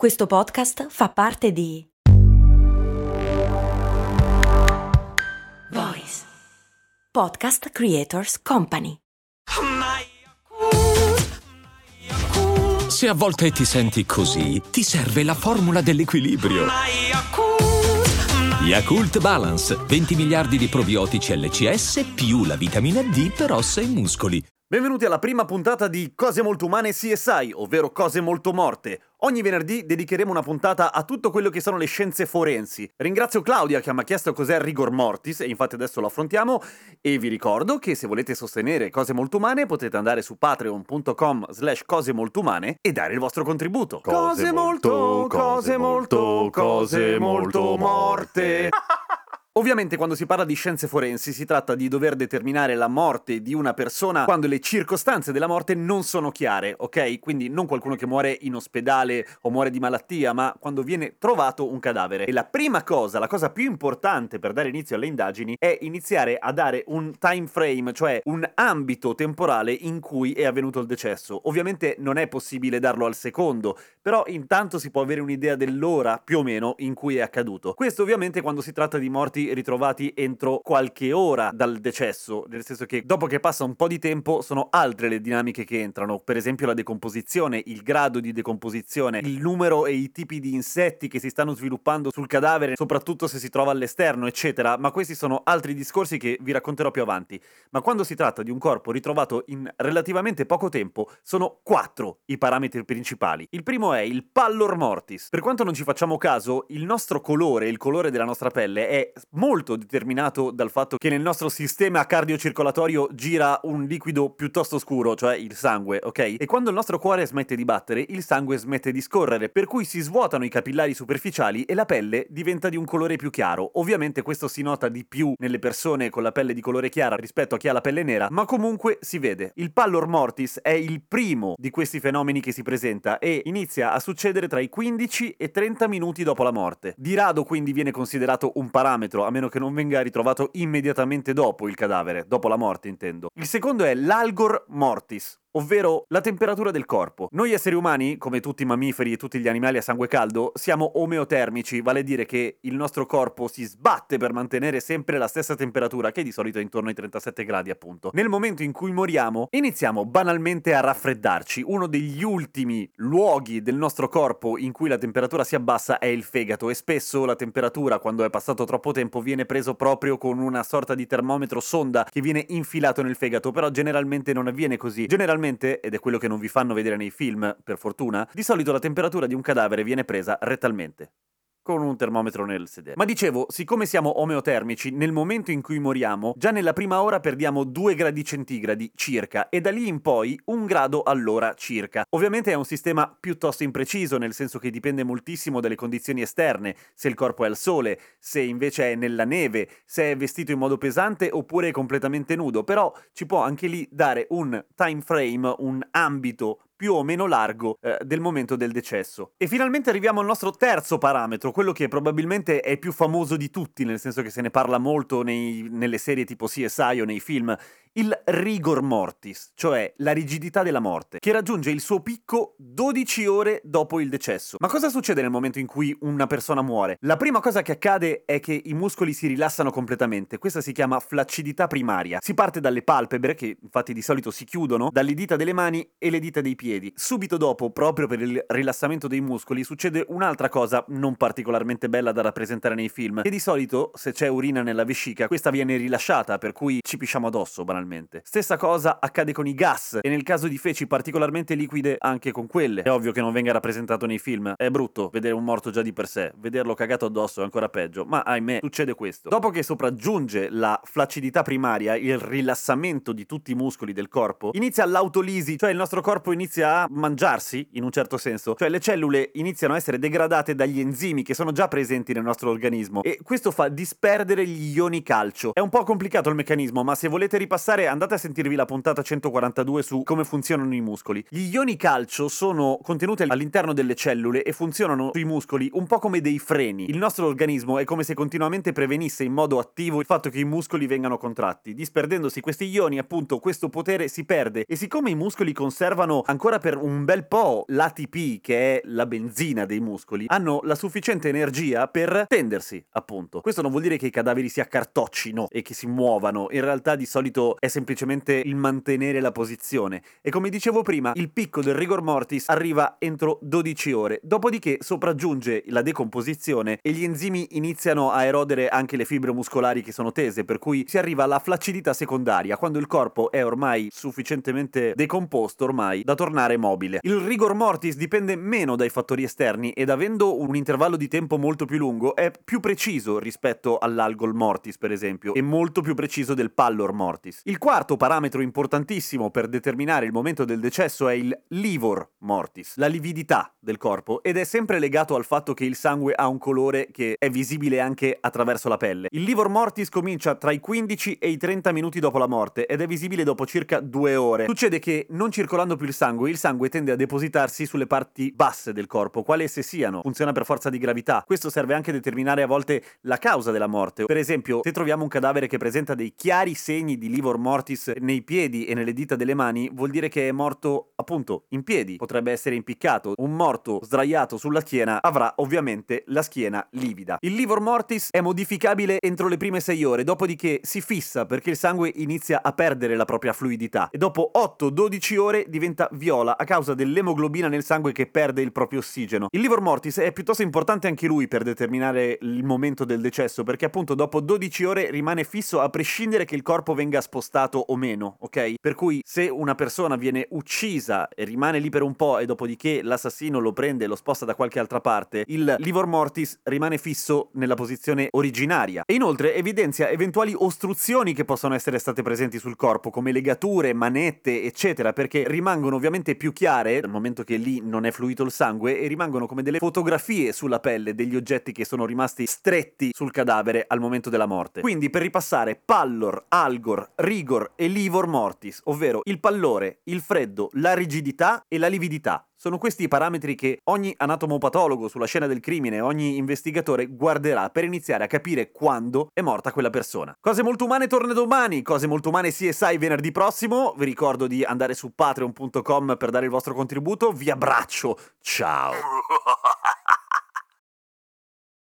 Questo podcast fa parte di Voice Podcast Creators Company. Se a volte ti senti così, ti serve la formula dell'equilibrio. Yakult Balance, 20 miliardi di probiotici LCS più la vitamina D per ossa e muscoli. Benvenuti alla prima puntata di Cose Molto Umane CSI, ovvero Cose Molto Morte. Ogni venerdì dedicheremo una puntata a tutto quello che sono le scienze forensi. Ringrazio Claudia che mi ha chiesto cos'è rigor mortis e infatti adesso lo affrontiamo e vi ricordo che se volete sostenere Cose Molto Umane potete andare su patreon.com slash cose molto umane e dare il vostro contributo. Cose molto, cose molto, cose molto morte. Ovviamente quando si parla di scienze forensi si tratta di dover determinare la morte di una persona quando le circostanze della morte non sono chiare, ok? Quindi non qualcuno che muore in ospedale o muore di malattia, ma quando viene trovato un cadavere. E la prima cosa, la cosa più importante per dare inizio alle indagini è iniziare a dare un time frame, cioè un ambito temporale in cui è avvenuto il decesso. Ovviamente non è possibile darlo al secondo, però intanto si può avere un'idea dell'ora più o meno in cui è accaduto. Questo ovviamente quando si tratta di morti ritrovati entro qualche ora dal decesso, nel senso che dopo che passa un po' di tempo sono altre le dinamiche che entrano, per esempio la decomposizione, il grado di decomposizione, il numero e i tipi di insetti che si stanno sviluppando sul cadavere, soprattutto se si trova all'esterno, eccetera, ma questi sono altri discorsi che vi racconterò più avanti. Ma quando si tratta di un corpo ritrovato in relativamente poco tempo, sono quattro i parametri principali. Il primo è il pallor mortis. Per quanto non ci facciamo caso, il nostro colore, il colore della nostra pelle è molto determinato dal fatto che nel nostro sistema cardiocircolatorio gira un liquido piuttosto scuro, cioè il sangue, ok? E quando il nostro cuore smette di battere, il sangue smette di scorrere, per cui si svuotano i capillari superficiali e la pelle diventa di un colore più chiaro. Ovviamente questo si nota di più nelle persone con la pelle di colore chiara rispetto a chi ha la pelle nera, ma comunque si vede. Il pallor mortis è il primo di questi fenomeni che si presenta e inizia a succedere tra i 15 e 30 minuti dopo la morte. Di rado quindi viene considerato un parametro a meno che non venga ritrovato immediatamente dopo il cadavere, dopo la morte intendo. Il secondo è l'algor mortis, ovvero la temperatura del corpo. Noi esseri umani, come tutti i mammiferi e tutti gli animali a sangue caldo, siamo omeotermici, vale a dire che il nostro corpo si sbatte per mantenere sempre la stessa temperatura, che di solito è intorno ai 37 gradi appunto. Nel momento in cui moriamo, iniziamo banalmente a raffreddarci. Uno degli ultimi luoghi del nostro corpo in cui la temperatura si abbassa è il fegato e spesso la temperatura, quando è passato troppo tempo, viene preso proprio con una sorta di termometro sonda che viene infilato nel fegato, però generalmente non avviene così. Generalmente Generalmente, ed è quello che non vi fanno vedere nei film, per fortuna, di solito la temperatura di un cadavere viene presa rettalmente con un termometro nel sedere. Ma dicevo, siccome siamo omeotermici, nel momento in cui moriamo, già nella prima ora perdiamo 2 gradi centigradi circa e da lì in poi un grado all'ora circa. Ovviamente è un sistema piuttosto impreciso, nel senso che dipende moltissimo dalle condizioni esterne, se il corpo è al sole, se invece è nella neve, se è vestito in modo pesante oppure completamente nudo, però ci può anche lì dare un time frame, un ambito più o meno largo eh, del momento del decesso. E finalmente arriviamo al nostro terzo parametro, quello che probabilmente è più famoso di tutti, nel senso che se ne parla molto nei, nelle serie tipo CSI o nei film, il rigor mortis, cioè la rigidità della morte, che raggiunge il suo picco 12 ore dopo il decesso. Ma cosa succede nel momento in cui una persona muore? La prima cosa che accade è che i muscoli si rilassano completamente, questa si chiama flaccidità primaria. Si parte dalle palpebre, che infatti di solito si chiudono, dalle dita delle mani e le dita dei piedi. Subito dopo, proprio per il rilassamento dei muscoli, succede un'altra cosa non particolarmente bella da rappresentare nei film, che di solito se c'è urina nella vescica, questa viene rilasciata, per cui ci pisciamo addosso banalmente banalmente. Stessa cosa accade con i gas e nel caso di feci particolarmente liquide anche con quelle. È ovvio che non venga rappresentato nei film, è brutto vedere un morto già di per sé, vederlo cagato addosso è ancora peggio, ma ahimè succede questo. Dopo che sopraggiunge la flaccidità primaria, il rilassamento di tutti i muscoli del corpo, inizia l'autolisi, cioè il nostro corpo inizia a mangiarsi in un certo senso, cioè le cellule iniziano a essere degradate dagli enzimi che sono già presenti nel nostro organismo e questo fa disperdere gli ioni calcio. È un po' complicato il meccanismo, ma se volete ripassare passare, andate a sentirvi la puntata 142 su come funzionano i muscoli. Gli ioni calcio sono contenuti all'interno delle cellule e funzionano sui muscoli un po' come dei freni. Il nostro organismo è come se continuamente prevenisse in modo attivo il fatto che i muscoli vengano contratti. Disperdendosi questi ioni, appunto, questo potere si perde e siccome i muscoli conservano ancora per un bel po' l'ATP, che è la benzina dei muscoli, hanno la sufficiente energia per tendersi, appunto. Questo non vuol dire che i cadaveri si accartoccino e che si muovano, in realtà di solito è semplicemente il mantenere la posizione. E come dicevo prima, il picco del rigor mortis arriva entro 12 ore, dopodiché sopraggiunge la decomposizione e gli enzimi iniziano a erodere anche le fibre muscolari che sono tese, per cui si arriva alla flaccidità secondaria, quando il corpo è ormai sufficientemente decomposto ormai da tornare mobile. Il rigor mortis dipende meno dai fattori esterni ed avendo un intervallo di tempo molto più lungo è più preciso rispetto all'algol mortis, per esempio, e molto più preciso del pallor mortis. Il quarto parametro importantissimo per determinare il momento del decesso è il livor mortis, la lividità del corpo, ed è sempre legato al fatto che il sangue ha un colore che è visibile anche attraverso la pelle. Il livor mortis comincia tra i 15 e i 30 minuti dopo la morte ed è visibile dopo circa due ore. Succede che non circolando più il sangue, il sangue tende a depositarsi sulle parti basse del corpo, quali esse siano. Funziona per forza di gravità. Questo serve anche a determinare a volte la causa della morte. Per esempio, se troviamo un cadavere che presenta dei chiari segni di livor mortis nei piedi e nelle dita delle mani, vuol dire che è morto appunto in piedi. Potrebbe essere impiccato. Un morto sdraiato sulla schiena avrà ovviamente la schiena livida. Il livor mortis è modificabile entro le prime 6 ore, dopodiché si fissa perché il sangue inizia a perdere la propria fluidità e dopo 8-12 ore diventa viola a causa dell'emoglobina nel sangue che perde il proprio ossigeno. Il livor mortis è piuttosto importante anche lui per determinare il momento del decesso, perché appunto dopo 12 ore rimane fisso a prescindere che il corpo venga spostato o meno, ok? Per cui se una persona viene uccisa e rimane lì per un po' e dopodiché l'assassino lo prende e lo sposta da qualche altra parte, il livor mortis rimane fisso nella posizione originaria. E inoltre evidenzia eventuali ostruzioni che possono essere state presenti sul corpo, come legature, manette, eccetera, perché rimangono ovviamente più chiare dal momento che lì non è fluito il sangue e rimangono come delle fotografie sulla pelle degli oggetti che sono rimasti stretti sul cadavere al momento della morte. Quindi per ripassare pallor, algor, rigor e livor mortis, ovvero il pallore, il freddo, la rigidità e la lividità. Sono questi i parametri che ogni anatomopatologo sulla scena del crimine, ogni investigatore guarderà per iniziare a capire quando è morta quella persona. Cose molto umane torna domani, cose molto umane CSI venerdì prossimo. Vi ricordo di andare su patreon.com per dare il vostro contributo. Vi abbraccio. Ciao.